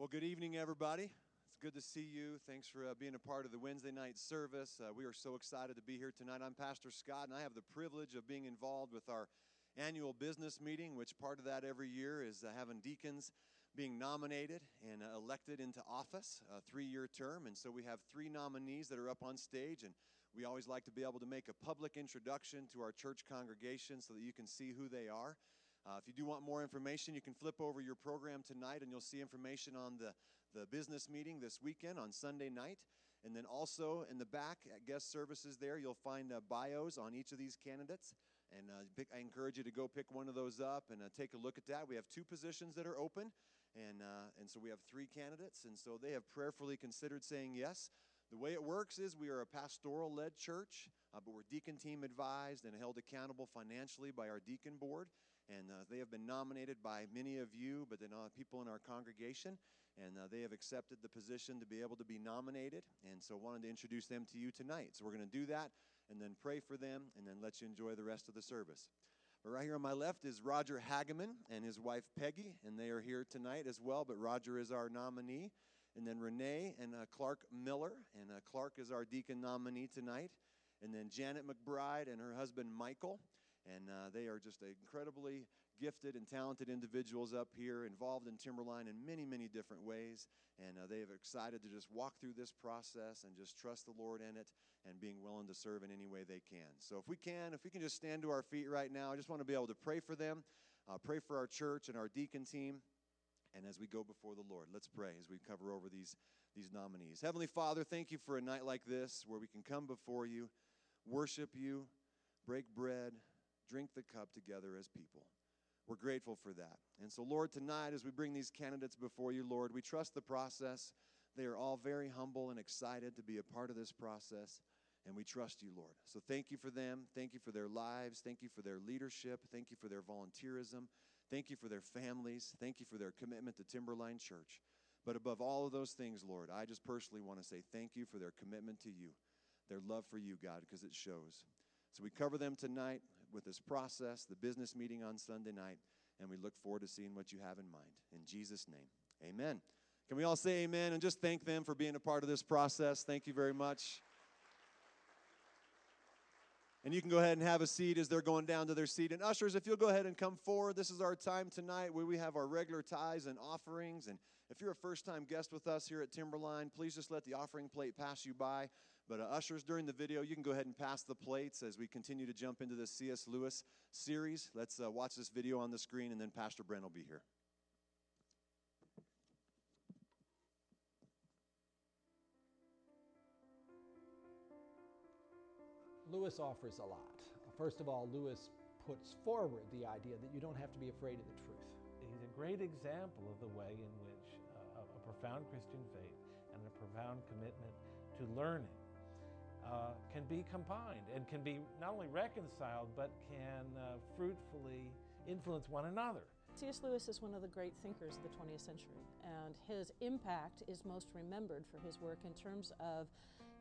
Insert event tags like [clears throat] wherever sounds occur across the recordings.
Well, good evening, everybody. It's good to see you. Thanks for uh, being a part of the Wednesday night service. Uh, we are so excited to be here tonight. I'm Pastor Scott, and I have the privilege of being involved with our annual business meeting, which part of that every year is uh, having deacons being nominated and uh, elected into office, a three year term. And so we have three nominees that are up on stage, and we always like to be able to make a public introduction to our church congregation so that you can see who they are. Uh, if you do want more information, you can flip over your program tonight and you'll see information on the, the business meeting this weekend on Sunday night. And then also in the back at guest services there, you'll find uh, bios on each of these candidates. And uh, pick, I encourage you to go pick one of those up and uh, take a look at that. We have two positions that are open, and, uh, and so we have three candidates. And so they have prayerfully considered saying yes. The way it works is we are a pastoral led church, uh, but we're deacon team advised and held accountable financially by our deacon board. And uh, they have been nominated by many of you, but then people in our congregation. And uh, they have accepted the position to be able to be nominated. And so wanted to introduce them to you tonight. So we're going to do that and then pray for them and then let you enjoy the rest of the service. But right here on my left is Roger Hageman and his wife Peggy, and they are here tonight as well. But Roger is our nominee. And then Renee and uh, Clark Miller, and uh, Clark is our deacon nominee tonight. And then Janet McBride and her husband Michael. And uh, they are just incredibly gifted and talented individuals up here, involved in Timberline in many, many different ways. And uh, they have excited to just walk through this process and just trust the Lord in it and being willing to serve in any way they can. So, if we can, if we can just stand to our feet right now, I just want to be able to pray for them, uh, pray for our church and our deacon team. And as we go before the Lord, let's pray as we cover over these, these nominees. Heavenly Father, thank you for a night like this where we can come before you, worship you, break bread, drink the cup together as people. We're grateful for that. And so, Lord, tonight as we bring these candidates before you, Lord, we trust the process. They are all very humble and excited to be a part of this process. And we trust you, Lord. So thank you for them. Thank you for their lives. Thank you for their leadership. Thank you for their volunteerism. Thank you for their families. Thank you for their commitment to Timberline Church. But above all of those things, Lord, I just personally want to say thank you for their commitment to you, their love for you, God, because it shows. So we cover them tonight with this process, the business meeting on Sunday night, and we look forward to seeing what you have in mind. In Jesus' name, amen. Can we all say amen and just thank them for being a part of this process? Thank you very much. And you can go ahead and have a seat as they're going down to their seat. And ushers, if you'll go ahead and come forward, this is our time tonight where we have our regular tithes and offerings. And if you're a first time guest with us here at Timberline, please just let the offering plate pass you by. But uh, ushers, during the video, you can go ahead and pass the plates as we continue to jump into the C.S. Lewis series. Let's uh, watch this video on the screen, and then Pastor Brent will be here. Lewis offers a lot. First of all, Lewis puts forward the idea that you don't have to be afraid of the truth. He's a great example of the way in which uh, a profound Christian faith and a profound commitment to learning uh, can be combined and can be not only reconciled but can uh, fruitfully influence one another. C.S. Lewis is one of the great thinkers of the 20th century, and his impact is most remembered for his work in terms of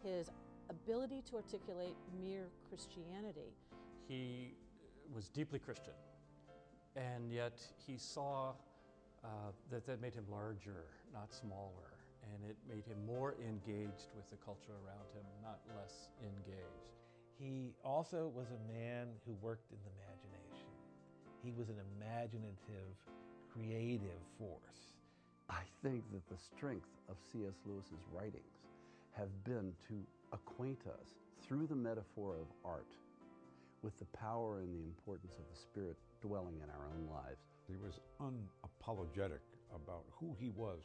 his ability to articulate mere Christianity. He was deeply Christian, and yet he saw uh, that that made him larger, not smaller, and it made him more engaged with the culture around him, not less engaged. He also was a man who worked in the imagination. He was an imaginative, creative force. I think that the strength of C.S. Lewis's writings have been to acquaint us through the metaphor of art with the power and the importance of the Spirit dwelling in our own lives. He was unapologetic about who he was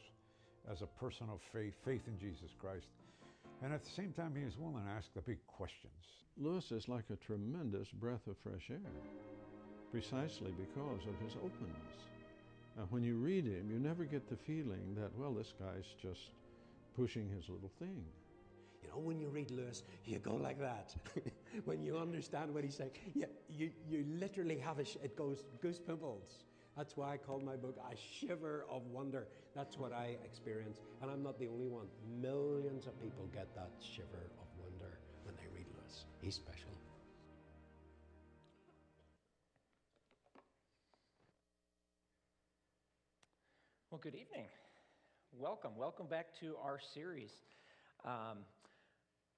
as a person of faith, faith in Jesus Christ. And at the same time, he is willing to ask the big questions. Lewis is like a tremendous breath of fresh air, precisely because of his openness. Now, when you read him, you never get the feeling that, well, this guy's just pushing his little thing. You know, when you read Lewis, you go like that. [laughs] when you understand what he's saying, yeah, you, you literally have a, sh- it goes goose pimples. That's why I called my book A Shiver of Wonder. That's what I experience. And I'm not the only one. Millions of people get that shiver of wonder when they read Lewis. He's special. Well, good evening. welcome. Welcome back to our series. Um,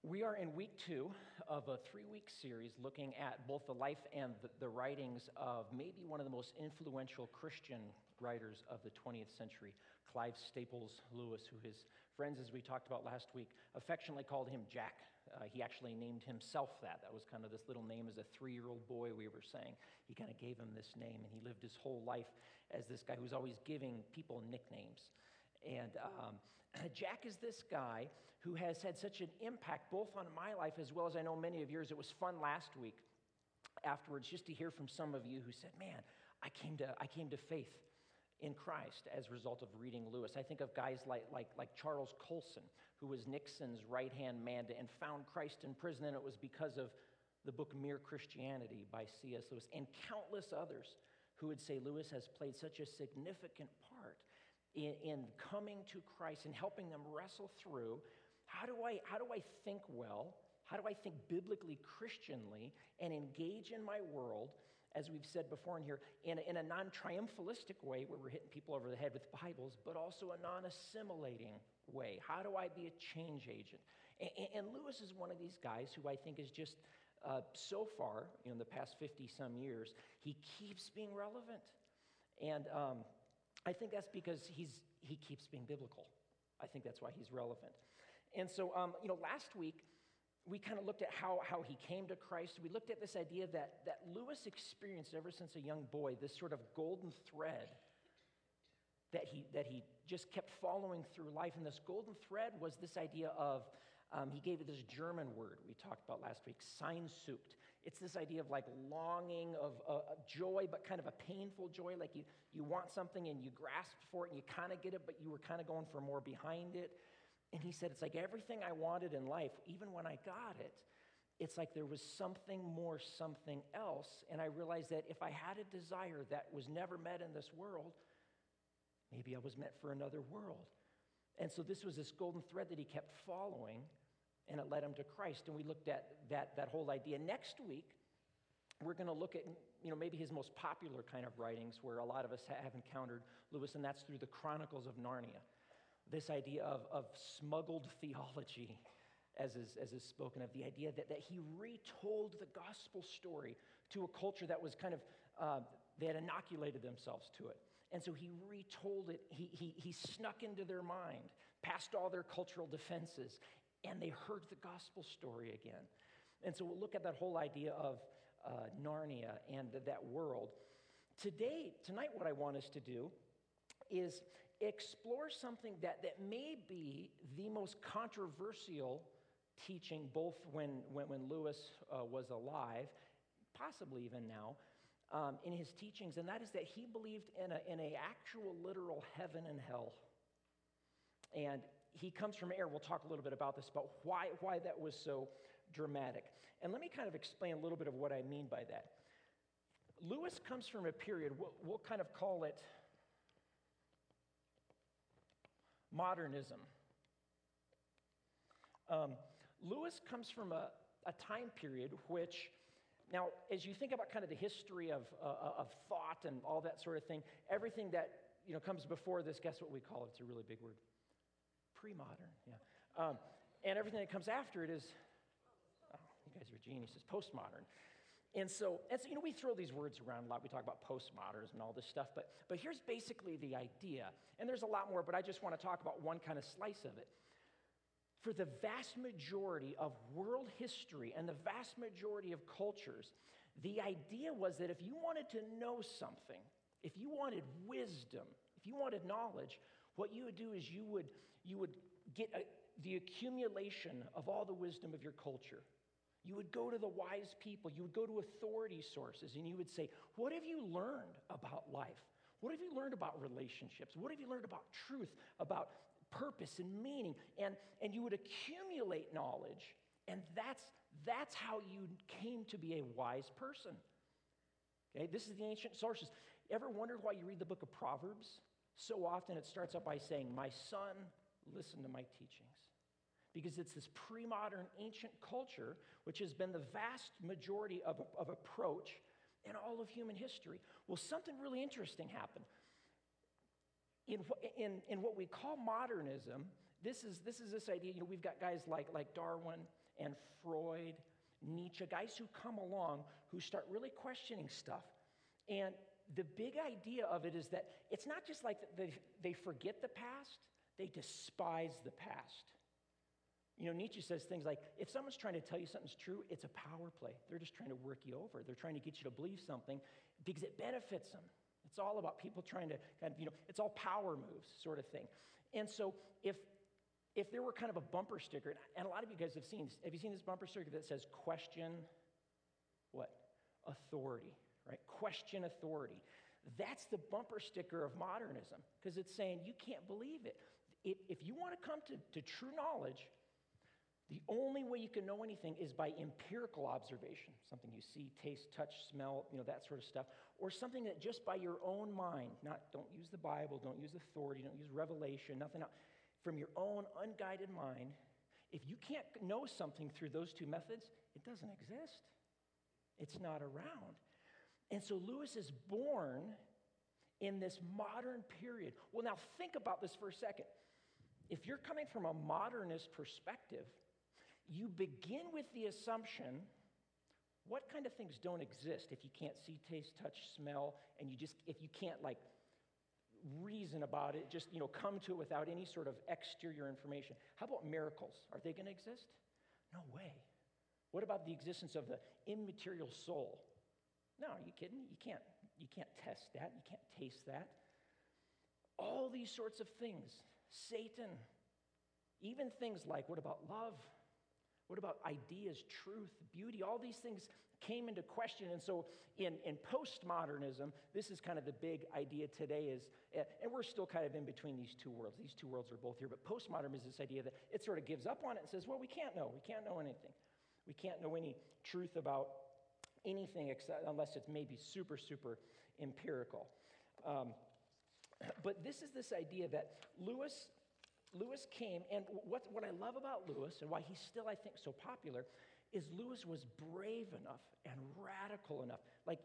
we are in week two of a three week series looking at both the life and the, writings of maybe one of the most influential Christian writers of the 20th century, Clive Staples Lewis, who his friends, as we talked about last week, affectionately called him Jack. Uh, he actually named himself that. That was kind of this little name as a three year old boy, we were saying. He kind of gave him this name, and he lived his whole life as this guy who's always giving people nicknames. And um, Jack is this guy who has had such an impact both on my life as well as I know many of yours. It was fun last week afterwards just to hear from some of you who said, Man, I came to, I came to faith in Christ as a result of reading Lewis. I think of guys like, like, like Charles Colson, who was Nixon's right hand man and found Christ in prison, and it was because of the book Mere Christianity by C.S. Lewis, and countless others who would say Lewis has played such a significant part in, in coming to Christ and helping them wrestle through how do, I, how do I think well? How do I think biblically, Christianly, and engage in my world, as we've said before in here, in a, in a non triumphalistic way where we're hitting people over the head with Bibles, but also a non assimilating way? How do I be a change agent? And, and, Lewis is one of these guys who I think is just uh, so far, in the past 50 some years, he keeps being relevant. And um, I think that's because he's, he keeps being biblical. I think that's why he's relevant. And so, um, you know, last week we kind of looked at how, how he came to Christ. We looked at this idea that, that Lewis experienced ever since a young boy, this sort of golden thread that he, that he just kept following through life. And this golden thread was this idea of, um, he gave it this German word we talked about last week, Sehnsucht. It's this idea of like longing, of uh, joy, but kind of a painful joy. Like you, you want something and you grasp for it and you kind of get it, but you were kind of going for more behind it. And he said, It's like everything I wanted in life, even when I got it, it's like there was something more, something else. And I realized that if I had a desire that was never met in this world, maybe I was meant for another world. And so this was this golden thread that he kept following, and it led him to Christ. And we looked at that, that whole idea. Next week, we're going to look at you know, maybe his most popular kind of writings where a lot of us have encountered Lewis, and that's through the Chronicles of Narnia this idea of, of smuggled theology, as is, as is spoken of, the idea that, that he retold the gospel story to a culture that was kind of, uh, they had inoculated themselves to it. And so he retold it, he, he, he snuck into their mind, past all their cultural defenses, and they heard the gospel story again. And so we'll look at that whole idea of uh, Narnia and that world. Today, tonight, what I want us to do is explore something that, that may be the most controversial teaching, both when, when, when Lewis uh, was alive, possibly even now, um, in his teachings, and that is that he believed in a, in a actual literal heaven and hell. And he comes from air. We'll talk a little bit about this, about why, why that was so dramatic. And let me kind of explain a little bit of what I mean by that. Lewis comes from a period, we'll, we'll kind of call it modernism. Um, Lewis comes from a, a time period which, now, as you think about kind of the history of, uh, uh, of thought and all that sort of thing, everything that you know comes before this, guess what we call it? It's a really big word. Pre-modern, yeah. Um, and everything that comes after it is, oh, you guys are geniuses, postmodern. And so, you know, we throw these words around a lot. We talk about postmodernism and all this stuff, but, but here's basically the idea. And there's a lot more, but I just want to talk about one kind of slice of it. For the vast majority of world history and the vast majority of cultures, the idea was that if you wanted to know something, if you wanted wisdom, if you wanted knowledge, what you would do is you would, you would get a, the accumulation of all the wisdom of your culture you would go to the wise people, you would go to authority sources, and you would say, What have you learned about life? What have you learned about relationships? What have you learned about truth, about purpose and meaning? And, and you would accumulate knowledge, and that's, that's how you came to be a wise person. Okay, this is the ancient sources. Ever wondered why you read the book of Proverbs? So often it starts out by saying, My son, listen to my teachings because it's this pre modern ancient culture which has been the vast majority of, of approach in all of human history. Well, something really interesting happened. in, in, in what we call modernism, this is, this is this idea, you know, we've got guys like, like Darwin and Freud, Nietzsche, guys who come along who start really questioning stuff. And the big idea of it is that it's not just like they, they forget the past, they despise the past. You know, Nietzsche says things like if someone's trying to tell you something's true, it's a power play. They're just trying to work you over. They're trying to get you to believe something because it benefits them. It's all about people trying to kind of, you know, it's all power moves sort of thing. And so if if there were kind of a bumper sticker, and a lot of you guys have seen, have you seen this bumper sticker that says question what? Authority, right? Question authority. That's the bumper sticker of modernism because it's saying you can't believe it. If, you want to come to, to true knowledge, the only way you can know anything is by empirical observation, something you see, taste, touch, smell, you know, that sort of stuff, or something that just by your own mind, not don't use the Bible, don't use authority, don't use revelation, nothing else. From your own unguided mind, if you can't know something through those two methods, it doesn't exist. It's not around. And so Lewis is born in this modern period. Well, now think about this for a second. If you're coming from a modernist perspective, you begin with the assumption what kind of things don't exist if you can't see, taste, touch, smell, and you just, if you can't like reason about it, just, you know, come to it without any sort of exterior information. How about miracles? Are they going to exist? No way. What about the existence of the immaterial soul? No, are you kidding? You can't, you can't test that. You can't taste that. All these sorts of things. Satan. Even things like what about love? What about ideas, truth, beauty? All these things came into question. And so in, in postmodernism, this is kind of the big idea today is, eh, and we're still kind of in between these two worlds. These two worlds are both here, but postmodernism is this idea that it sort of gives up on it and says, well, we can't know. We can't know anything. We can't know any truth about anything except, unless it's maybe super, super empirical. Um, but this is this idea that Lewis Lewis came, and what, what I love about Lewis and why he's still, I think, so popular is Lewis was brave enough and radical enough. Like,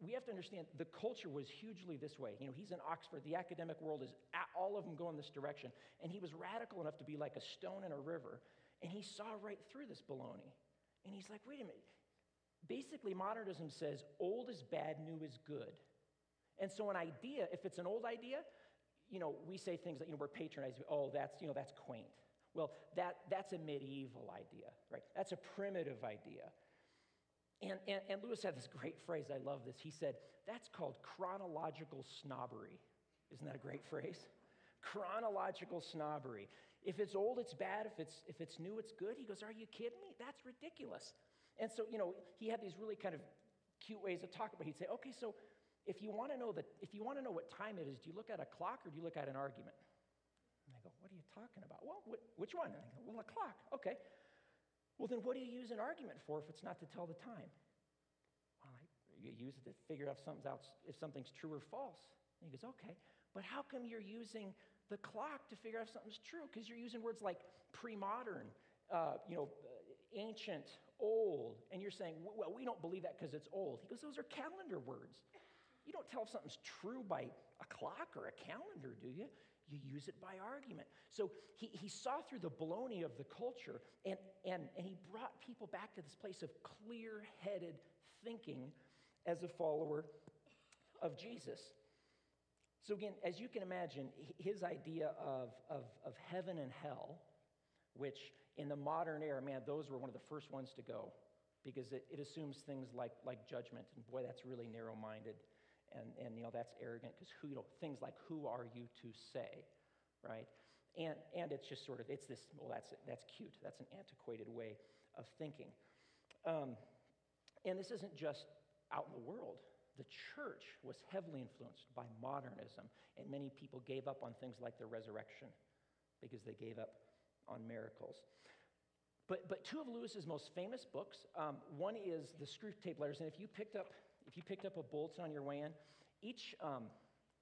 we have to understand the culture was hugely this way. You know, he's in Oxford, the academic world is, all of them go in this direction. And he was radical enough to be like a stone in a river. And he saw right through this baloney. And he's like, wait a minute. Basically, modernism says old is bad, new is good. And so, an idea, if it's an old idea, you know, we say things that, you know, we're patronizing, oh, that's, you know, that's quaint. Well, that, that's a medieval idea, right? That's a primitive idea. And, and, and Lewis had this great phrase, I love this. He said, that's called chronological snobbery. Isn't that a great phrase? Chronological snobbery. If it's old, it's bad. If it's, if it's new, it's good. He goes, Are you kidding me? That's ridiculous. And so, you know, he had these really kind of cute ways of talking it. He'd say, Okay, so if you want to know that, if you want to know what time it is, do you look at a clock or do you look at an argument? And I go, what are you talking about? Well, wh- which one? And I go, well, a clock. Okay. Well, then what do you use an argument for if it's not to tell the time? Well, I, you use it to figure out if something's, out, if something's true or false. And he goes, okay. But how come you're using the clock to figure out if something's true? Because you're using words like pre-modern, uh, you know, ancient, old, and you're saying, well, we don't believe that because it's old. He goes, those are calendar words. You don't tell if something's true by a clock or a calendar, do you? You use it by argument. So he, he saw through the baloney of the culture and, and, and he brought people back to this place of clear headed thinking as a follower of Jesus. So, again, as you can imagine, his idea of, of, of heaven and hell, which in the modern era, man, those were one of the first ones to go because it, it assumes things like, like judgment. And boy, that's really narrow minded and, and you know that's arrogant because who you know things like who are you to say right? And and it's just sort of it's this well that's that's cute. That's an antiquated way of thinking. Um, and this isn't just out in the world. The church was heavily influenced by modernism and many people gave up on things like the resurrection because they gave up on miracles but, but two of lewis's most famous books um, one is the Screw Tape letters and if you picked up if you picked up a bulletin on your way in, each, um,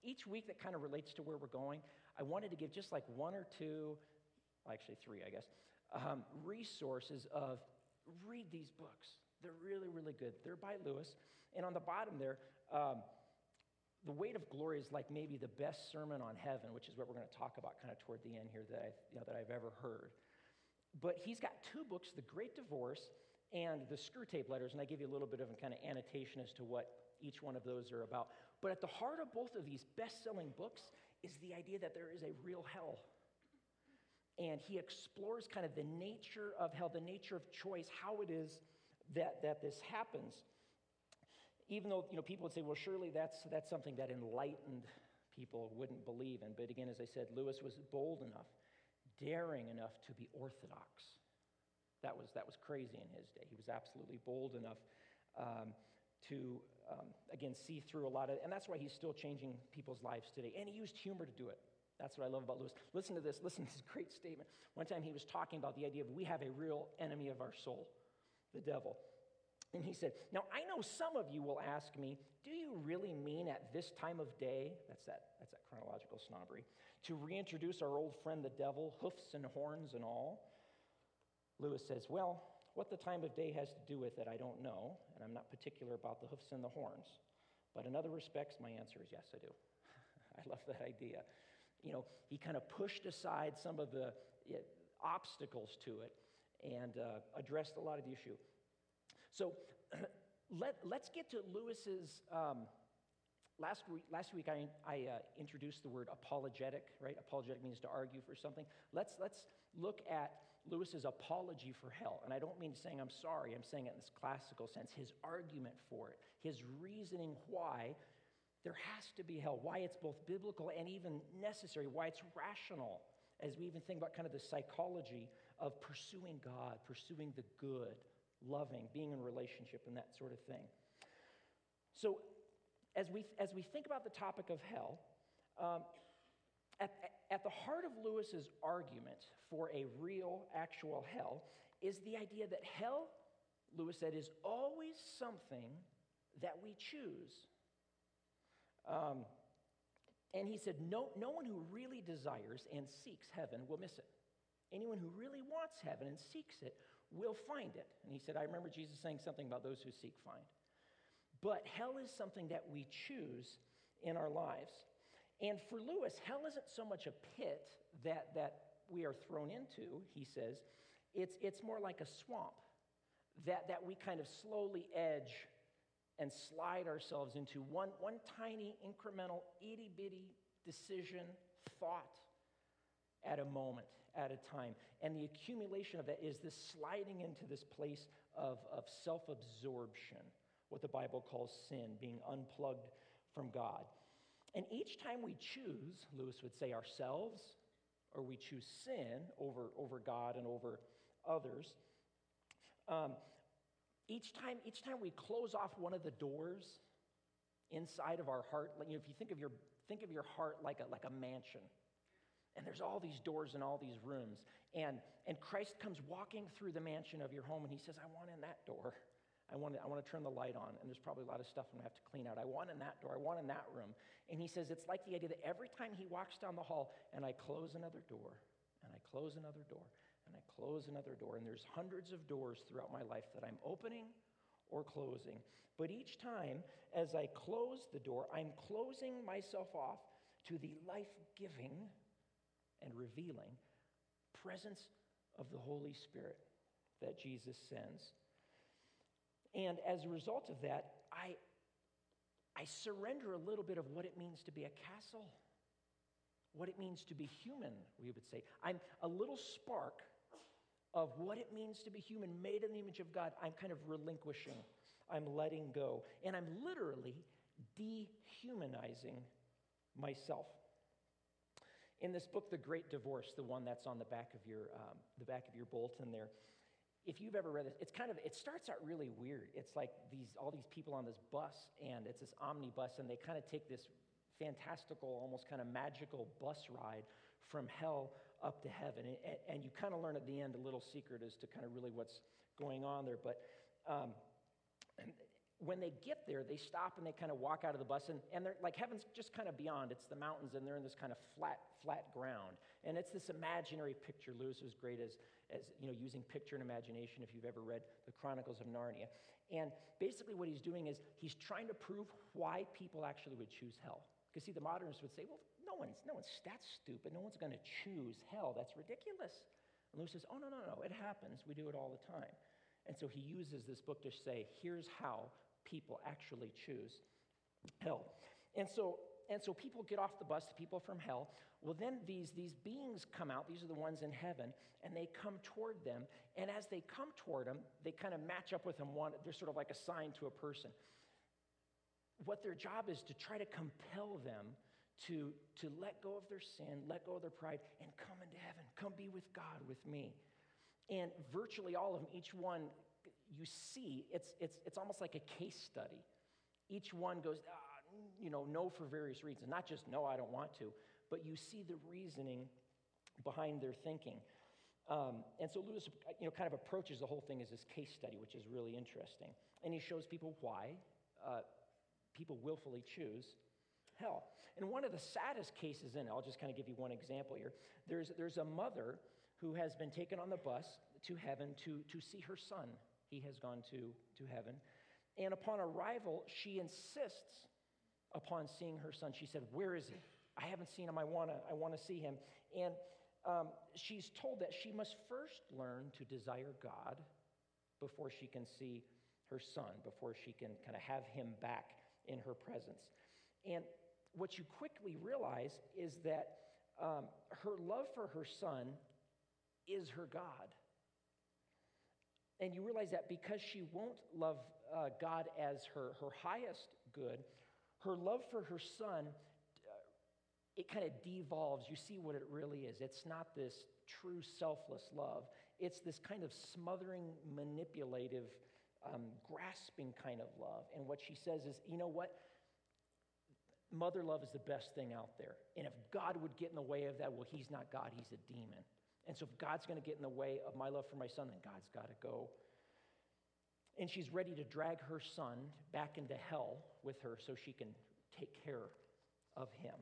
each week that kind of relates to where we're going, I wanted to give just like one or two, actually three, I guess, um, resources of read these books. They're really, really good. They're by Lewis. And on the bottom there, um, the weight of glory is like maybe the best sermon on heaven, which is what we're going to talk about kind of toward the end here that I've, you know, that I've ever heard. But he's got two books The Great Divorce and The Screwtape Letters, and I give you a little bit of a kind of annotation as to what each one of those are about. But at the heart of both of these best selling books is the idea that there is a real hell. And he explores kind of the nature of hell, the nature of choice, how it is that, that this happens. Even though you know, people would say, well, surely that's, that's something that enlightened people wouldn't believe in. But again, as I said, Lewis was bold enough, daring enough to be orthodox. That was, that was crazy in his day. He was absolutely bold enough um, to, um, again, see through a lot of, and that's why he's still changing people's lives today. And he used humor to do it. That's what I love about Lewis. Listen to this. Listen to this great statement. One time he was talking about the idea of we have a real enemy of our soul, the devil. And he said, Now I know some of you will ask me, do you really mean at this time of day, that's that, that's that chronological snobbery, to reintroduce our old friend the devil, hoofs and horns and all? Lewis says, Well, what the time of day has to do with it, I don't know, and I'm not particular about the hoofs and the horns. But in other respects, my answer is yes, I do. [laughs] I love that idea. You know, he kind of pushed aside some of the it, obstacles to it and uh, addressed a lot of the issue. So [clears throat] let, let's get to Lewis's. Um, last week, last week I, I uh, introduced the word apologetic, right? Apologetic means to argue for something. Let's, let's look at Lewis's apology for hell. And I don't mean saying I'm sorry, I'm saying it in this classical sense. His argument for it, his reasoning why there has to be hell, why it's both biblical and even necessary, why it's rational, as we even think about kind of the psychology of pursuing God, pursuing the good, loving, being in relationship, and that sort of thing. So, as we, as we think about the topic of hell, um, at, at the heart of Lewis's argument for a real, actual hell is the idea that hell, Lewis said, is always something that we choose. Um, and he said, no, no one who really desires and seeks heaven will miss it. Anyone who really wants heaven and seeks it will find it. And he said, I remember Jesus saying something about those who seek find. But hell is something that we choose in our lives. And for Lewis, hell isn't so much a pit that, that we are thrown into, he says, it's, it's more like a swamp that, that we kind of slowly edge and slide ourselves into one, one tiny, incremental, itty bitty decision, thought at a moment, at a time. And the accumulation of that is this sliding into this place of, of self absorption, what the Bible calls sin, being unplugged from God. And each time we choose, Lewis would say, ourselves, or we choose sin over, over God and over others, um, each time, each time we close off one of the doors inside of our heart, like, you know, if you think of your, think of your heart like a, like a mansion, and there's all these doors and all these rooms, and, and Christ comes walking through the mansion of your home, and he says, I want in that door. I want, to, I want to turn the light on, and there's probably a lot of stuff I'm going to have to clean out. I want in that door, I want in that room. And he says it's like the idea that every time he walks down the hall, and I close another door, and I close another door, and I close another door, and there's hundreds of doors throughout my life that I'm opening or closing. But each time, as I close the door, I'm closing myself off to the life giving and revealing presence of the Holy Spirit that Jesus sends. And as a result of that, I, I surrender a little bit of what it means to be a castle, what it means to be human, we would say. I'm a little spark of what it means to be human, made in the image of God. I'm kind of relinquishing, I'm letting go, and I'm literally dehumanizing myself. In this book, The Great Divorce, the one that's on the back of your, um, the back of your bulletin there, if you've ever read this, it's kind of, it starts out really weird. It's like these, all these people on this bus, and it's this omnibus, and they kind of take this fantastical, almost kind of magical bus ride from hell up to heaven. And, and you kind of learn at the end a little secret as to kind of really what's going on there. But um, when they get there, they stop and they kind of walk out of the bus, and, and they're like heaven's just kind of beyond. It's the mountains, and they're in this kind of flat, flat ground. And it's this imaginary picture. Lewis was great as, as you know, using picture and imagination if you've ever read the Chronicles of Narnia. And basically, what he's doing is he's trying to prove why people actually would choose hell. Because, see, the modernists would say, well, no one's, no one's that's stupid. No one's going to choose hell. That's ridiculous. And Lewis says, oh, no, no, no, it happens. We do it all the time. And so he uses this book to say, here's how people actually choose hell. And so, and so people get off the bus, the people from hell. Well, then these, these beings come out, these are the ones in heaven, and they come toward them. And as they come toward them, they kind of match up with them. One, they're sort of like assigned to a person. What their job is to try to compel them to, to let go of their sin, let go of their pride, and come into heaven. Come be with God with me. And virtually all of them, each one you see, it's, it's, it's almost like a case study. Each one goes, ah, you know, no for various reasons. Not just no, I don't want to, but you see the reasoning behind their thinking. Um, and so Lewis, you know, kind of approaches the whole thing as this case study, which is really interesting. And he shows people why uh, people willfully choose hell. And one of the saddest cases in it, I'll just kind of give you one example here. There's, there's a mother who has been taken on the bus to heaven to, to see her son he has gone to, to heaven. And upon arrival, she insists upon seeing her son. She said, Where is he? I haven't seen him. I want to I wanna see him. And um, she's told that she must first learn to desire God before she can see her son, before she can kind of have him back in her presence. And what you quickly realize is that um, her love for her son is her God. And you realize that because she won't love uh, God as her, her highest good, her love for her son, uh, it kind of devolves. You see what it really is. It's not this true selfless love, it's this kind of smothering, manipulative, um, grasping kind of love. And what she says is, you know what? Mother love is the best thing out there. And if God would get in the way of that, well, he's not God, he's a demon. And so, if God's going to get in the way of my love for my son, then God's got to go. And she's ready to drag her son back into hell with her so she can take care of him.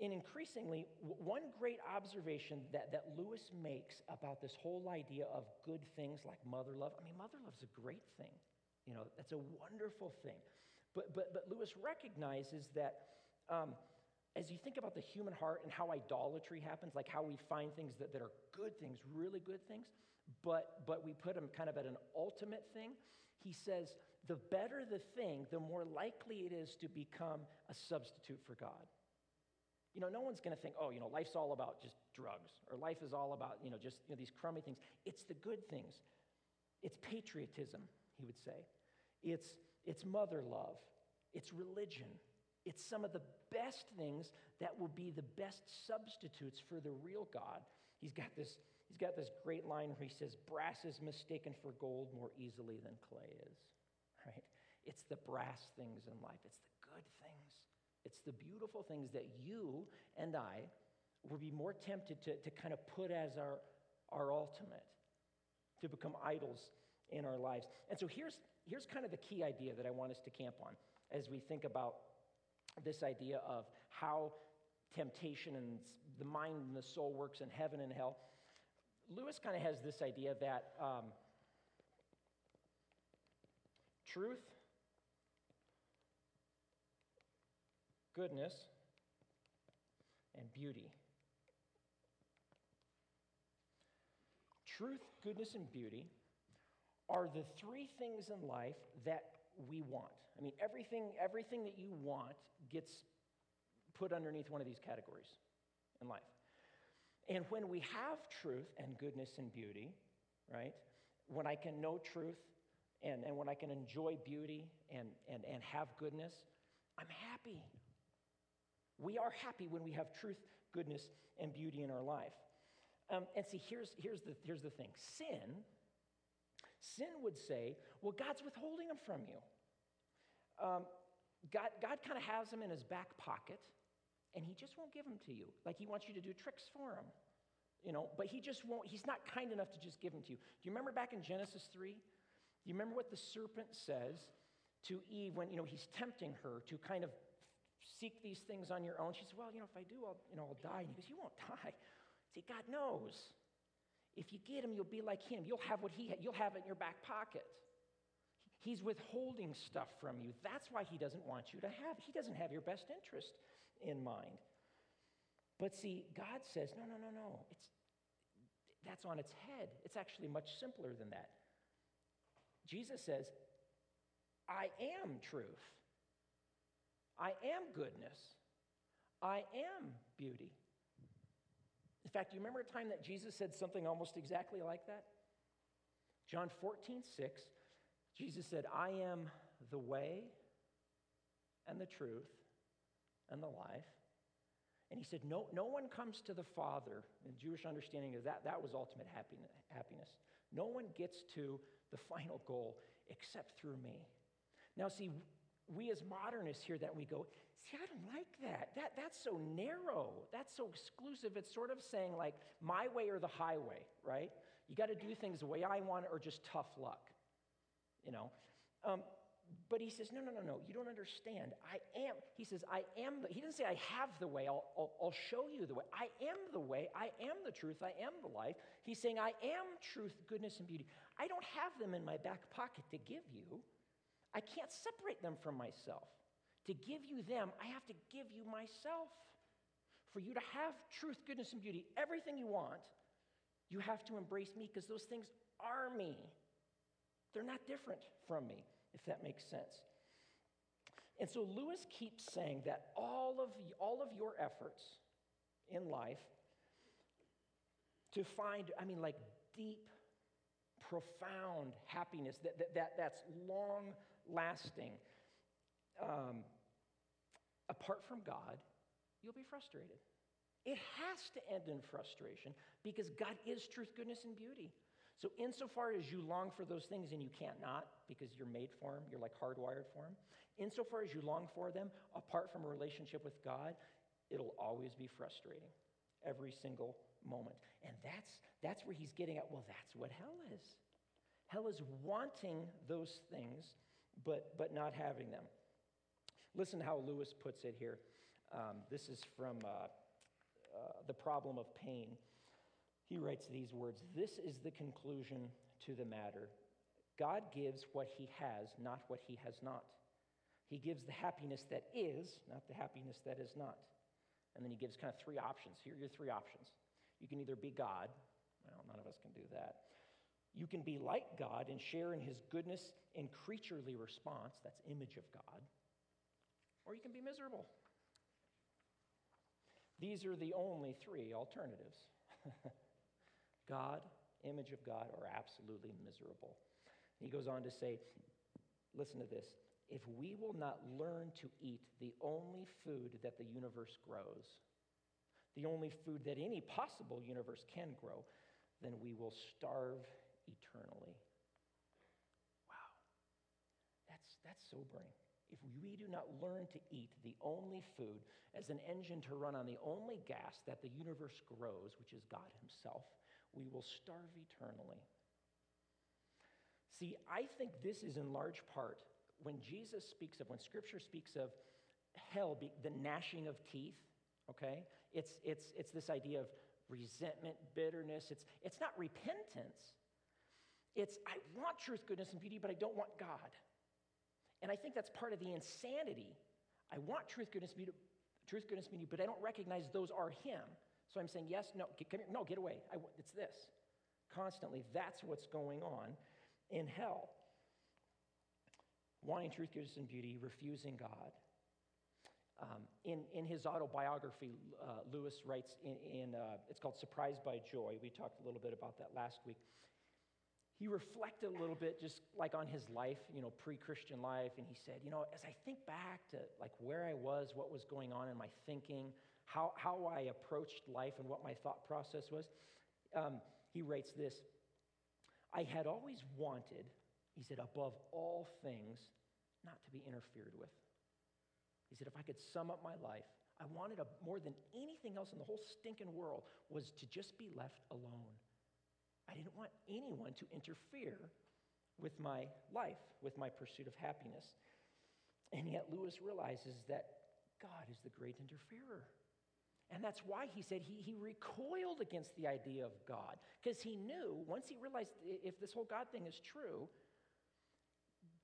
And increasingly, one great observation that, that Lewis makes about this whole idea of good things like mother love I mean, mother love's a great thing. You know, that's a wonderful thing. But, but, but Lewis recognizes that um, as you think about the human heart and how idolatry happens, like how we find things that, that are good things, really good things, but, but we put them kind of at an ultimate thing, he says the better the thing, the more likely it is to become a substitute for God. You know, no one's going to think, oh, you know, life's all about just drugs, or life is all about, you know, just you know, these crummy things. It's the good things. It's patriotism, he would say. It's, it's mother love. It's religion. It's some of the best things that will be the best substitutes for the real God. He's got this, he's got this great line where he says, Brass is mistaken for gold more easily than clay is. [laughs] Right? It's the brass things in life, it's the good things, it's the beautiful things that you and I will be more tempted to, to kind of put as our, our ultimate, to become idols in our lives. And so here's, here's kind of the key idea that I want us to camp on as we think about this idea of how temptation and the mind and the soul works in heaven and hell. Lewis kind of has this idea that um, truth, goodness, and beauty. Truth, goodness, and beauty are the three things in life that we want. I mean, everything, everything that you want gets put underneath one of these categories in life. And when we have truth and goodness and beauty, right? When I can know truth and, and when I can enjoy beauty and, and, and have goodness, I'm happy. We are happy when we have truth, goodness, and beauty in our life. Um, and see, here's, here's, the, here's the thing sin, sin would say, well, God's withholding them from you. Um, God, God kind of has them in his back pocket, and he just won't give them to you. Like he wants you to do tricks for him, you know, but he just won't, he's not kind enough to just give them to you. Do you remember back in Genesis 3? Do You remember what the serpent says to Eve when, you know, he's tempting her to kind of seek these things on your own? She says, Well, you know, if I do, I'll, you know, I'll die. And he goes, You won't die. See, God knows. If you get him, you'll be like him. You'll have what he had. You'll have it in your back pocket. He's withholding stuff from you. That's why he doesn't want you to have. He doesn't have your best interest in mind. But see, God says, no, no, no, no. It's that's on its head. It's actually much simpler than that. Jesus says, I am truth. I am goodness. I am beauty. In fact, you remember a time that Jesus said something almost exactly like that? John 14, 6, Jesus said, I am the way and the truth and the life. And he said, No, no one comes to the Father. In Jewish understanding of that, that was ultimate happiness. No one gets to the final goal except through me. Now, see, we as modernists hear that and we go, see, I don't like that. that. That's so narrow. That's so exclusive. It's sort of saying, like, my way or the highway, right? You got to do things the way I want or just tough luck, you know? Um, but he says, no, no, no, no, you don't understand. I am, he says, I am the, he doesn't say I have the way, I'll, I'll, I'll, show you the way. I am the way, I am the truth, I am the life. He's saying, I am truth, goodness, and beauty. I don't have them in my back pocket to give you. I can't separate them from myself. To give you them, I have to give you myself. For you to have truth, goodness, and beauty, everything you want, you have to embrace me because those things are me. They're not different from me if that makes sense. And so Lewis keeps saying that all of, all of your efforts in life to find, I mean, like deep, profound happiness that, that, that that's long lasting, um, apart from God, you'll be frustrated. It has to end in frustration because God is truth, goodness, and beauty. So, insofar as you long for those things and you can't not because you're made for them, you're like hardwired for them, insofar as you long for them, apart from a relationship with God, it'll always be frustrating every single moment. And that's, that's where he's getting at well, that's what hell is. Hell is wanting those things, but, but not having them. Listen how Lewis puts it here. Um, this is from uh, uh, The Problem of Pain. He writes these words This is the conclusion to the matter. God gives what he has, not what he has not. He gives the happiness that is, not the happiness that is not. And then he gives kind of three options. Here are your three options. You can either be God, well, none of us can do that. You can be like God and share in his goodness in creaturely response, that's image of God, or you can be miserable. These are the only three alternatives. [laughs] God, image of God, or absolutely miserable. He goes on to say, listen to this. If we will not learn to eat the only food that the universe grows, the only food that any possible universe can grow, then we will starve eternally. Wow. That's, that's sobering. If we do not learn to eat the only food as an engine to run on the only gas that the universe grows, which is God Himself, we will starve eternally. See, I think this is in large part when Jesus speaks of, when Scripture speaks of hell, the gnashing of teeth, okay? It's, it's, it's this idea of resentment, bitterness. It's, it's not repentance. It's, I want truth, goodness, and beauty, but I don't want God. And I think that's part of the insanity. I want truth, goodness, beauty, truth, goodness, beauty, but I don't recognize those are Him. So I'm saying, yes, no, get, come here, no, get away. I, it's this. Constantly, that's what's going on in hell. Wanting truth, goodness, and beauty, refusing God. Um, in, in his autobiography, uh, Lewis writes in, in uh, it's called Surprised by Joy. We talked a little bit about that last week. He reflected a little bit just like on his life, you know, pre-Christian life, and he said, you know, as I think back to like where I was, what was going on in my thinking, how, how I approached life and what my thought process was. Um, he writes this I had always wanted, he said, above all things, not to be interfered with. He said, if I could sum up my life, I wanted a, more than anything else in the whole stinking world was to just be left alone. I didn't want anyone to interfere with my life, with my pursuit of happiness. And yet, Lewis realizes that God is the great interferer. And that's why he said he, he recoiled against the idea of God, because he knew once he realized if this whole God thing is true,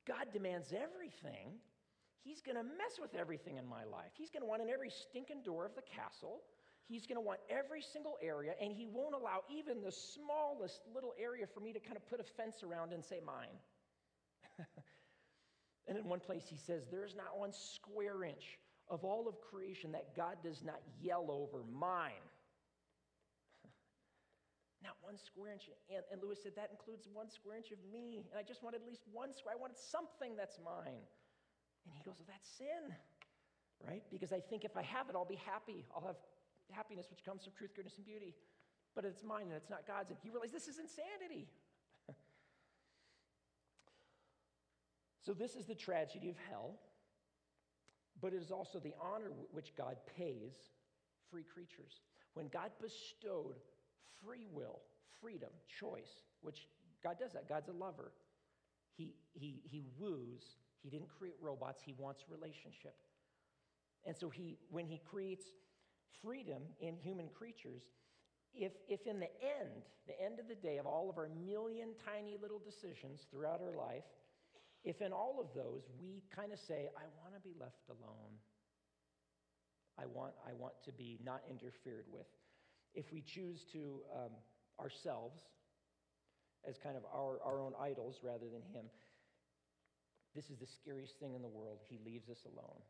God demands everything. He's going to mess with everything in my life. He's going to want in every stinking door of the castle. He's going to want every single area, and he won't allow even the smallest little area for me to kind of put a fence around and say mine. [laughs] and in one place, he says, There's not one square inch of all of creation that God does not yell over mine. [laughs] not one square inch. And, and Lewis said, That includes one square inch of me. And I just wanted at least one square. I wanted something that's mine. And he goes, Well, that's sin, right? Because I think if I have it, I'll be happy. I'll have happiness which comes from truth, goodness, and beauty. But it's mine and it's not God's. And he realized this is insanity. [laughs] so, this is the tragedy of hell, but it is also the honor which God pays free creatures. When God bestowed free will, freedom, choice, which God does that, God's a lover. He, he, he woos, he didn't create robots, he wants relationship. And so he, when he creates freedom in human creatures, if, if in the end, the end of the day of all of our million tiny little decisions throughout our life, if in all of those we kind of say, I want to be left alone, I want, I want to be not interfered with, if we choose to um, ourselves as kind of our, our own idols rather than Him, this is the scariest thing in the world. He leaves us alone.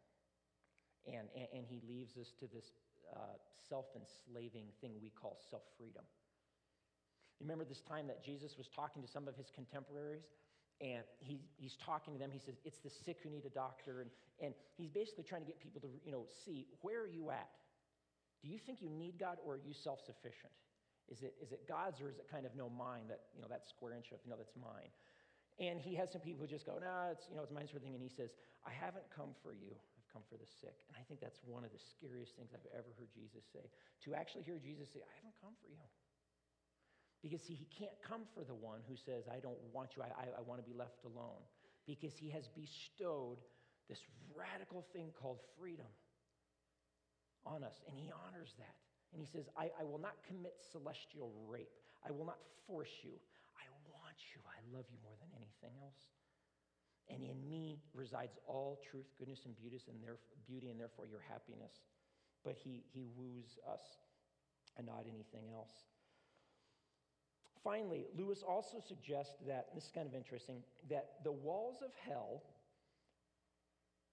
And, and, and he leaves us to this uh, self enslaving thing we call self freedom. You remember this time that Jesus was talking to some of his contemporaries? And he, he's talking to them. He says, It's the sick who need a doctor. And, and he's basically trying to get people to you know, see where are you at? Do you think you need God or are you self sufficient? Is it, is it God's or is it kind of no mine that, you know, that square inch of, you know, that's mine? And he has some people who just go, no, nah, it's, you know, it's mine sort of thing. And he says, I haven't come for you come for the sick. And I think that's one of the scariest things I've ever heard Jesus say. To actually hear Jesus say, I haven't come for you. Because, see, he can't come for the one who says, I don't want you, I, I, I want to be left alone. Because he has bestowed this radical thing called freedom on us, and he honors that. And he says, I, I will not commit celestial rape. I will not force you. I want you. I love you more than anything else. And in me resides all truth, goodness, and beauty, and, beauty, and therefore your happiness. But he, he woos us and not anything else. Finally, Lewis also suggests that, this is kind of interesting, that the walls of hell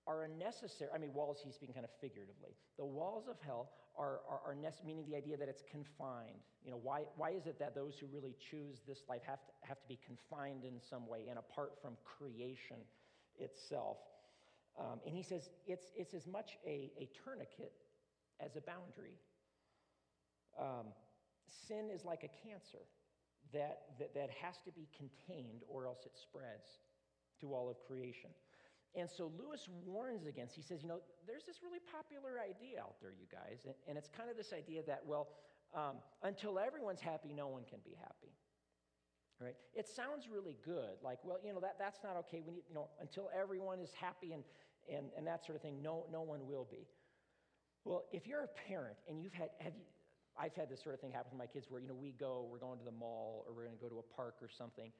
are unnecessary. I mean, walls, he's speaking kind of figuratively. The walls of hell are, are, are nece- meaning the idea that it's confined. You know, why, why is it that those who really choose this life have to, have to be confined in some way and apart from creation itself? Um, and he says it's, it's as much a, a tourniquet as a boundary. Um, sin is like a cancer that, that, that has to be contained or else it spreads to all of creation. And so Lewis warns against, he says, you know, there's this really popular idea out there, you guys, and, and it's kind of this idea that, well, um, until everyone's happy, no one can be happy. Right? It sounds really good, like, well, you know, that, that's not okay. We need, you know, until everyone is happy and, and, and that sort of thing, no, no one will be. Well, if you're a parent and you've had, have you, I've had this sort of thing happen to my kids where, you know, we go, we're going to the mall or we're going to go to a park or something,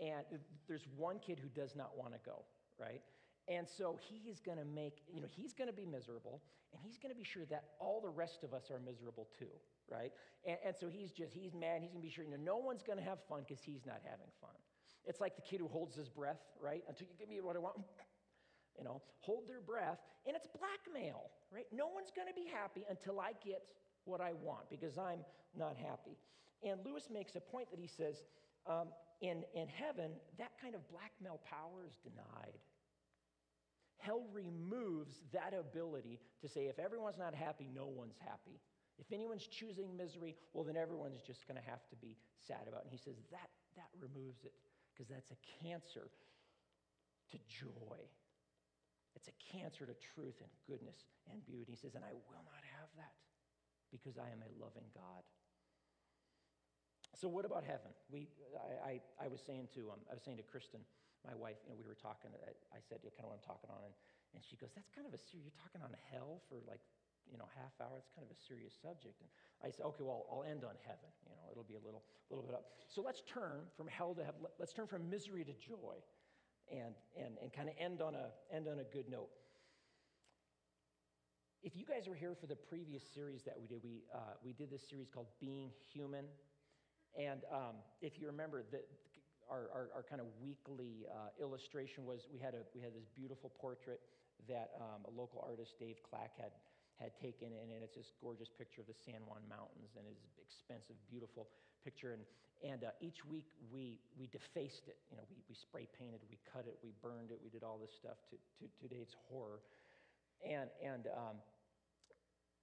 and there's one kid who does not want to go, right? And so he is going to make, you know, he's going to be miserable, and he's going to be sure that all the rest of us are miserable too, right? And, and so he's just, he's mad. He's going to be sure, you know, no one's going to have fun because he's not having fun. It's like the kid who holds his breath, right? Until you give me what I want. [laughs] You know, hold their breath, and it's blackmail, right? No one's going to be happy until I get what I want because I'm not happy. And Lewis makes a point that he says, um, in, in heaven, that kind of blackmail power is denied. Hell removes that ability to say, if everyone's not happy, no one's happy. If anyone's choosing misery, well, then everyone's just going to have to be sad about it. And he says that, that removes it because that's a cancer to joy. It's a cancer to truth and goodness and beauty. He says, and I will not have that because I am a loving God. So, what about heaven? We, I, I, I was saying to um, I was saying to Kristen, my wife, you know, we were talking, I, I said you know, kind of what I'm talking on, and, and she goes, that's kind of a serious, you're talking on hell for like, you know, half hour. It's kind of a serious subject. And I said, okay, well, I'll end on heaven. You know, it'll be a little, little bit up. So let's turn from hell to heaven. Let's turn from misery to joy, and and and kind of end on a end on a good note. If you guys were here for the previous series that we did, we uh, we did this series called Being Human, and um, if you remember that our, our, our, kind of weekly uh, illustration was we had, a, we had this beautiful portrait that um, a local artist, Dave Clack, had, had taken, and, and it's this gorgeous picture of the San Juan Mountains and it's expensive, beautiful picture. And, and uh, each week we, we defaced it. You know, we, we spray painted, we cut it, we burned it, we did all this stuff to, to today's horror. And, and um,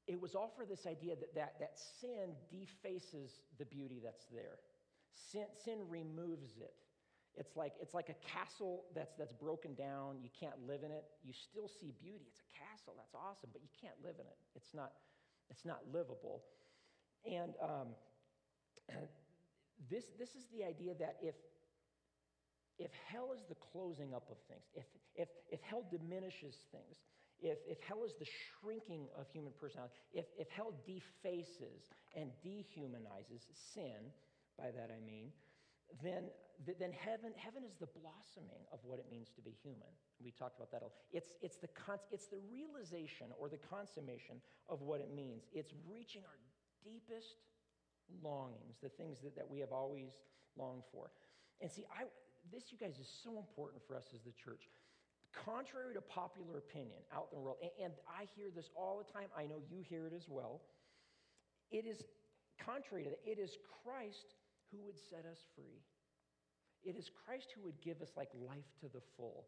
it was all for this idea that, that, that sin defaces the beauty that's there. Sin, sin removes it. It's like, it's like a castle that's, that's broken down. You can't live in it. You still see beauty. It's a castle. That's awesome, but you can't live in it. It's not, it's not livable. And um, [clears throat] this, this is the idea that if, if hell is the closing up of things, if, if, if hell diminishes things, if, if hell is the shrinking of human personality, if, if hell defaces and dehumanizes sin, by that I mean, then, then heaven, heaven is the blossoming of what it means to be human. We talked about that. It's, it's, the it's the realization or the consummation of what it means. It's reaching our deepest longings, the things that, that we have always longed for. And see, I, this, you guys, is so important for us as the church. Contrary to popular opinion out in the world, and, and I hear this all the time, I know you hear it as well. It is contrary to that, it is Christ who would set us free. It is Christ who would give us like life to the full.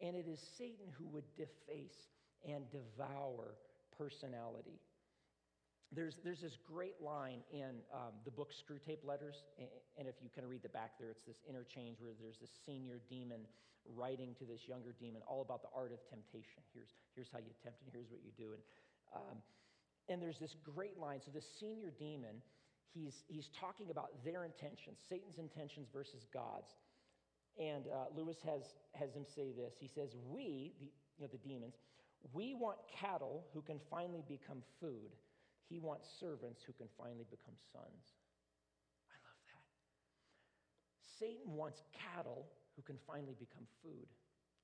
And it is Satan who would deface and devour personality. There's, there's this great line in um, the book Screwtape Letters. And if you kind of read the back there, it's this interchange where there's this senior demon writing to this younger demon all about the art of temptation. Here's, here's how you tempt, and here's what you do. And, um, and there's this great line. So, this senior demon he's, he's talking about their intentions, Satan's intentions versus God's. And uh, Lewis has, has him say this. He says, We, the, you know, the demons, we want cattle who can finally become food. He wants servants who can finally become sons. I love that. Satan wants cattle who can finally become food.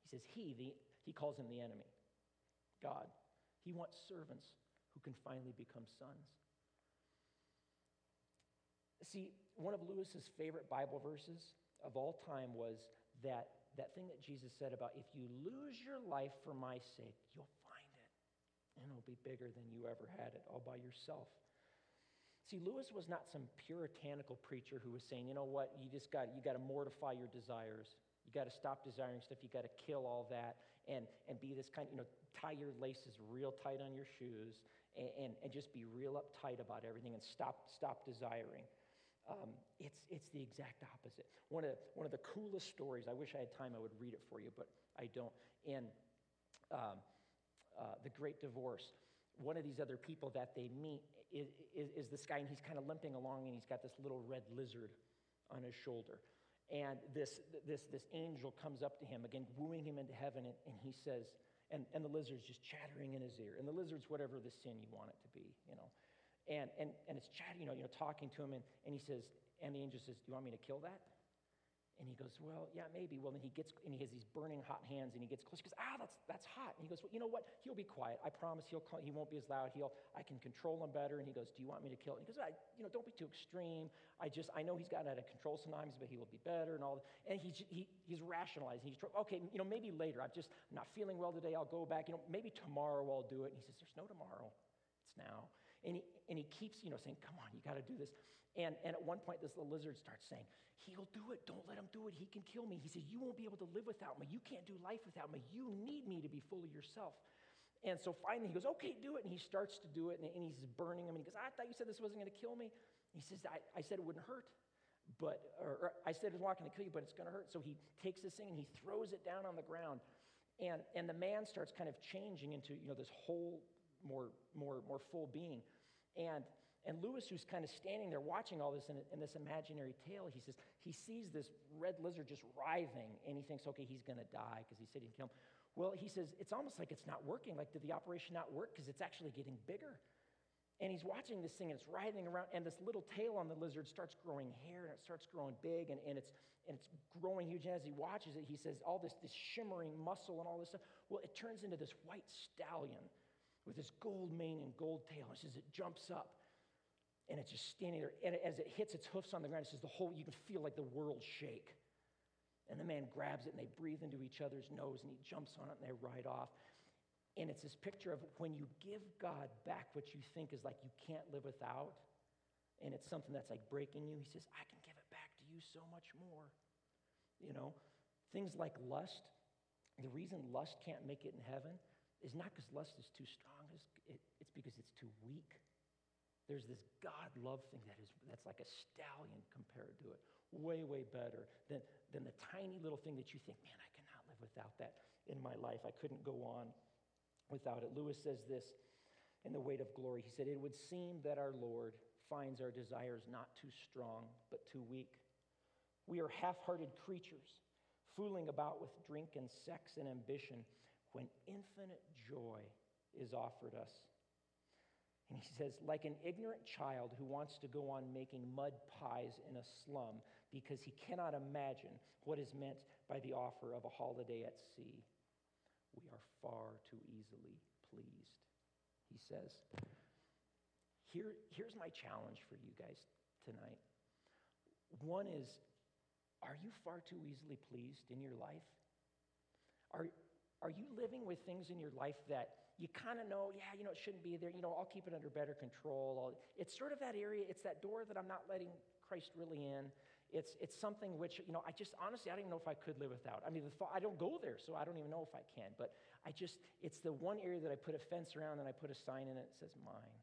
He says, He, the, he calls him the enemy, God. He wants servants who can finally become sons. See, one of Lewis's favorite Bible verses of all time was that, that thing that Jesus said about if you lose your life for my sake, you'll find it. And it'll be bigger than you ever had it all by yourself. See, Lewis was not some puritanical preacher who was saying, you know what, you just got you got to mortify your desires. You got to stop desiring stuff. You got to kill all that and, and be this kind, you know, tie your laces real tight on your shoes and, and, and just be real uptight about everything and stop, stop desiring. Um, it's, it's the exact opposite. One of, one of the coolest stories, I wish I had time, I would read it for you, but I don't. In um, uh, The Great Divorce, one of these other people that they meet is, is, is this guy, and he's kind of limping along, and he's got this little red lizard on his shoulder. And this, this, this angel comes up to him, again, wooing him into heaven, and, and he says, and, and the lizard's just chattering in his ear. And the lizard's whatever the sin you want it to be, you know. And, and, and it's chatting, you know, you know, talking to him, and, and he says, and the angel says, Do you want me to kill that? And he goes, Well, yeah, maybe. Well, then he gets, and he has these burning hot hands, and he gets close. He goes, Ah, that's, that's hot. And he goes, Well, you know what? He'll be quiet. I promise he'll, he won't be as loud. He'll, I can control him better. And he goes, Do you want me to kill him? He goes, I, You know, don't be too extreme. I just, I know he's gotten out of control sometimes, but he will be better and all that. And he's, he, he's rationalizing. He's, okay, you know, maybe later. I'm just not feeling well today. I'll go back. You know, maybe tomorrow I'll do it. And he says, There's no tomorrow. It's now. And he, and he keeps, you know, saying, come on, you got to do this. And, and at one point, this little lizard starts saying, he'll do it. Don't let him do it. He can kill me. He says, you won't be able to live without me. You can't do life without me. You need me to be fully yourself. And so finally he goes, okay, do it. And he starts to do it. And, and he's burning him. And he goes, I thought you said this wasn't going to kill me. He says, I, I said it wouldn't hurt. But, or, or I said it was not going to kill you, but it's going to hurt. So he takes this thing and he throws it down on the ground. And, and the man starts kind of changing into, you know, this whole more, more, more full being. And, And Lewis, who's kind of standing there watching all this in, in, this imaginary tale, he says he sees this red lizard just writhing and he thinks, okay, he's going to die because he said he'd kill him. Well, he says it's almost like it's not working. Like, did the operation not work? Because it's actually getting bigger. And he's watching this thing and it's writhing around, and this little tail on the lizard starts growing hair and it starts growing big and, and, it's, and it's growing huge. And as he watches it, he says, all this, this shimmering muscle and all this stuff. Well, it turns into this white stallion with this gold mane and gold tail. And says it jumps up and it's just standing there. And as it hits its hoofs on the ground, it says the whole, you can feel like the world shake. And the man grabs it and they breathe into each other's nose and he jumps on it and they ride off. And it's this picture of when you give God back what you think is like you can't live without, and it's something that's like breaking you, he says, I can give it back to you so much more. You know, things like lust, the reason lust can't make it in heaven is not because lust is too strong, it's because it's too weak. There's this God love thing that is that's like a stallion compared to it. Way, way better than, than the tiny little thing that you think, man, I cannot live without that in my life. I couldn't go on without it. Lewis says this in The Weight of Glory. He said, It would seem that our Lord finds our desires not too strong, but too weak. We are half hearted creatures, fooling about with drink and sex and ambition when infinite joy is offered us. And he says, like an ignorant child who wants to go on making mud pies in a slum because he cannot imagine what is meant by the offer of a holiday at sea, we are far too easily pleased. He says, Here, Here's my challenge for you guys tonight. One is, are you far too easily pleased in your life? Are, are you living with things in your life that you kind of know, yeah, you know, it shouldn't be there. You know, I'll keep it under better control. I'll, it's sort of that area, it's that door that I'm not letting Christ really in. It's, it's something which, you know, I just honestly, I don't even know if I could live without. I mean, the thought, I don't go there, so I don't even know if I can. But I just, it's the one area that I put a fence around and I put a sign in it that says mine.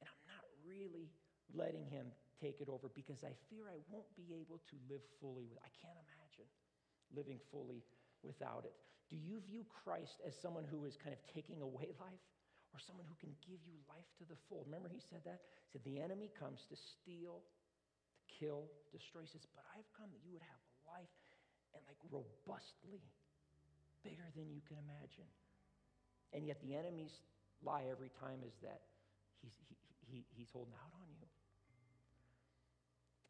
And I'm not really letting him take it over because I fear I won't be able to live fully with I can't imagine living fully without it. Do you view Christ as someone who is kind of taking away [laughs] life or someone who can give you life to the full? Remember, he said that? He said, The enemy comes to steal, to kill, destroy. He says, But I've come that you would have life and like robustly, bigger than you can imagine. And yet, the enemy's lie every time is that he's, he, he, he's holding out on you.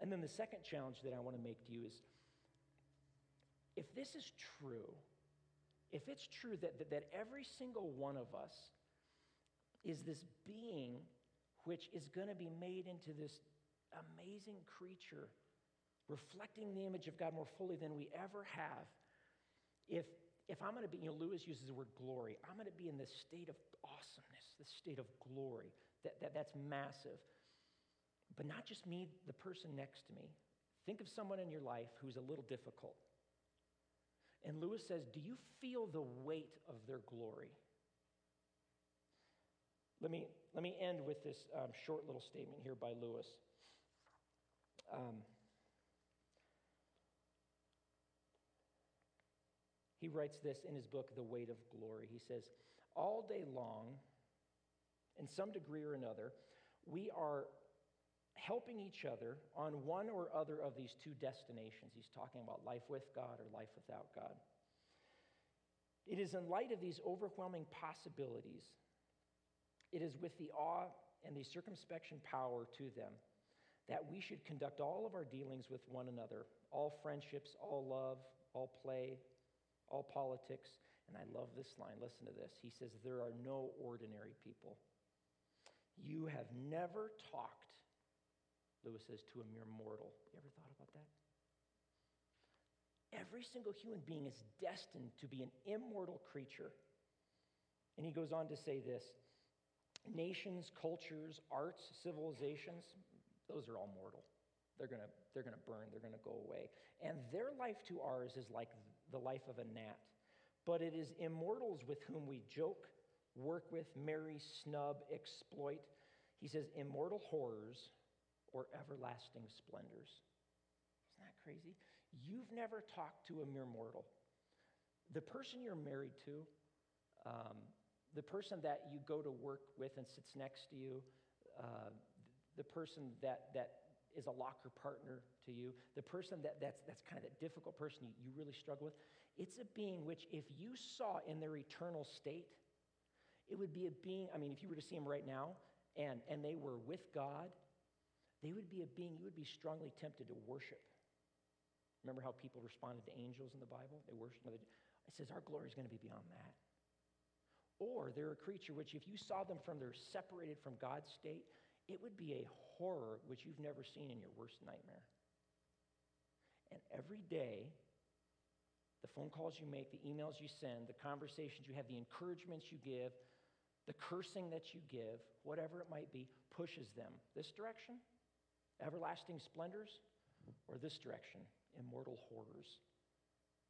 And then the second challenge that I want to make to you is if this is true, if it's true that, that, that every single one of us is this being which is going to be made into this amazing creature, reflecting the image of God more fully than we ever have, if, if I'm going to be, you know, Lewis uses the word glory, I'm going to be in this state of awesomeness, this state of glory, that, that, that's massive. But not just me, the person next to me. Think of someone in your life who's a little difficult. And Lewis says, Do you feel the weight of their glory? Let me, let me end with this um, short little statement here by Lewis. Um, he writes this in his book, The Weight of Glory. He says, All day long, in some degree or another, we are helping each other on one or other of these two destinations. He's talking about life with God or life without God. It is in light of these overwhelming possibilities, it is with the awe and the circumspection power to them that we should conduct all of our dealings with one another, all friendships, all love, all play, all politics. And I love this line. Listen to this. He says, There are no ordinary people. You have never talked Lewis says, to a mere mortal. You ever thought about that? Every single human being is destined to be an immortal creature. And he goes on to say this nations, cultures, arts, civilizations, those are all mortal. They're to they're to burn, they're to go away. And their life to ours is like the life of a gnat. But it is immortals with whom we joke, work with, marry, snub, exploit. He says, immortal horrors or everlasting splendors. Isn't that crazy? You've never talked to a mere mortal. The person you're married to, um, the person that you go to work with and sits next to you, uh, the person that, that is a locker partner to you, the person that, that's, that's kind of that difficult person you, you really struggle with. It's a being which, if you saw in their eternal state, it would be a being, I mean, if you were to see them right now and, and they were with God, they would be a being you would be strongly tempted to worship. Remember how people responded to angels in the Bible? They worshiped. It says our glory is going to be beyond that. Or they're a creature which, if you saw them from their separated from God's state, it would be a horror which you've never seen in your worst nightmare. And every day, the phone calls you make, the emails you send, the conversations you have, the encouragements you give, the cursing that you give, whatever it might be, pushes them this direction, everlasting splendors, or this direction, immortal horrors.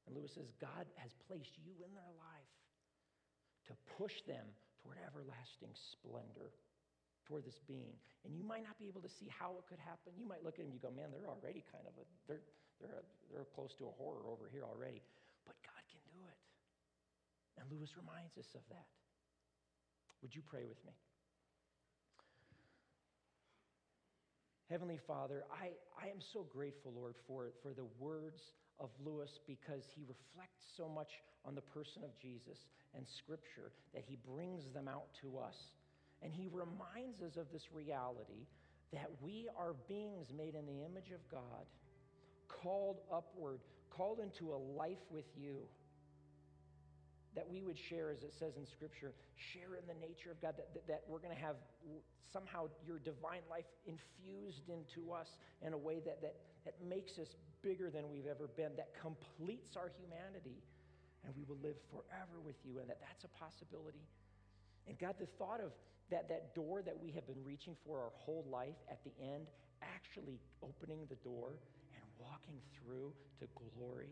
And Lewis says, God has placed you in their life to push them toward everlasting splendor toward this being. And you might not be able to see how it could happen. You might look at them you go, man, they're already kind of a, they're, they're, a, they're close to a horror over here already. But God can do it. And Lewis reminds us of that. Would you pray with me? Heavenly Father, I, I am so grateful, Lord, for, for the words of Lewis because he reflects so much on the person of Jesus and Scripture that he brings them out to us. And he reminds us of this reality that we are beings made in the image of God, called upward, called into a life with you. That we would share, as it says in Scripture, share in the nature of God, that, that, that we're going to have somehow your divine life infused into us in a way that, that, that makes us bigger than we've ever been, that completes our humanity, and we will live forever with you, and that that's a possibility. And God, the thought of that, that door that we have been reaching for our whole life at the end, actually opening the door and walking through to glory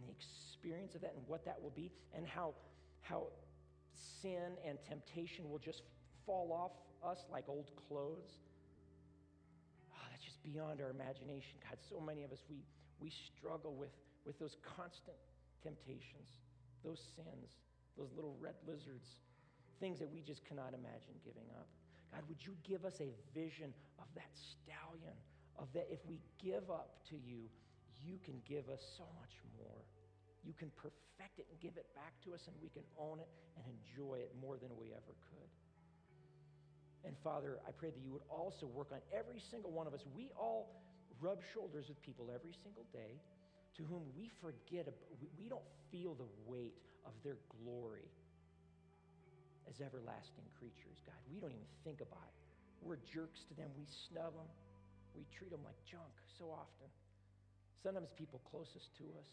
and the experience of that and what that will be and how, how sin and temptation will just fall off us like old clothes. Oh, that's just beyond our imagination. God, so many of us, we, we struggle with, with those constant temptations, those sins, those little red lizards things that we just cannot imagine giving up. God, would you give us a vision of that stallion, of that if we give up to you, you can give us so much more. You can perfect it and give it back to us, and we can own it and enjoy it more than we ever could. And Father, I pray that you would also work on every single one of us. We all rub shoulders with people every single day to whom we forget, we don't feel the weight of their glory as everlasting creatures, God. We don't even think about it. We're jerks to them. We snub them. We treat them like junk so often. Sometimes people closest to us.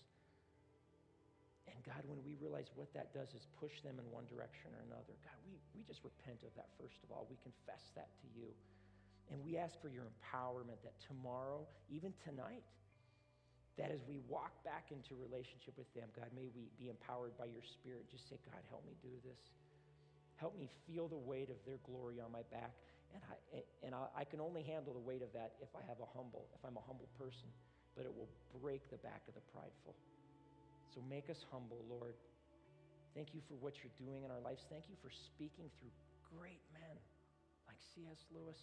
And God, when we realize what that does is push them in one direction or another, God, we, we just repent of that first of all. We confess that to you. And we ask for your empowerment that tomorrow, even tonight, that as we walk back into relationship with them, God, may we be empowered by your Spirit. Just say, God, help me do this. Help me feel the weight of their glory on my back. And, I, and I, I can only handle the weight of that if I have a humble, if I'm a humble person. But it will break the back of the prideful. So make us humble, Lord. Thank you for what you're doing in our lives. Thank you for speaking through great men like C.S. Lewis.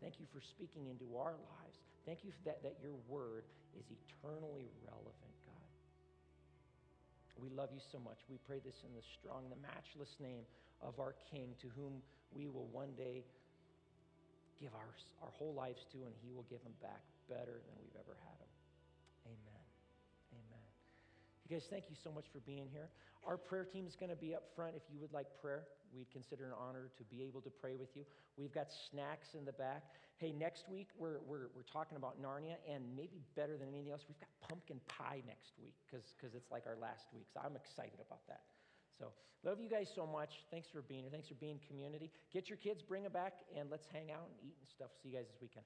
Thank you for speaking into our lives. Thank you that, that your word is eternally relevant, God. We love you so much. We pray this in the strong, the matchless name of our King, to whom we will one day give our, our whole lives to, and he will give them back better than we've ever had them. Guys, thank you so much for being here. Our prayer team is going to be up front if you would like prayer. We'd consider an honor to be able to pray with you. We've got snacks in the back. Hey, next week we're, we're, we're talking about Narnia, and maybe better than anything else, we've got pumpkin pie next week because it's like our last week. So I'm excited about that. So, love you guys so much. Thanks for being here. Thanks for being community. Get your kids, bring them back, and let's hang out and eat and stuff. See you guys this weekend.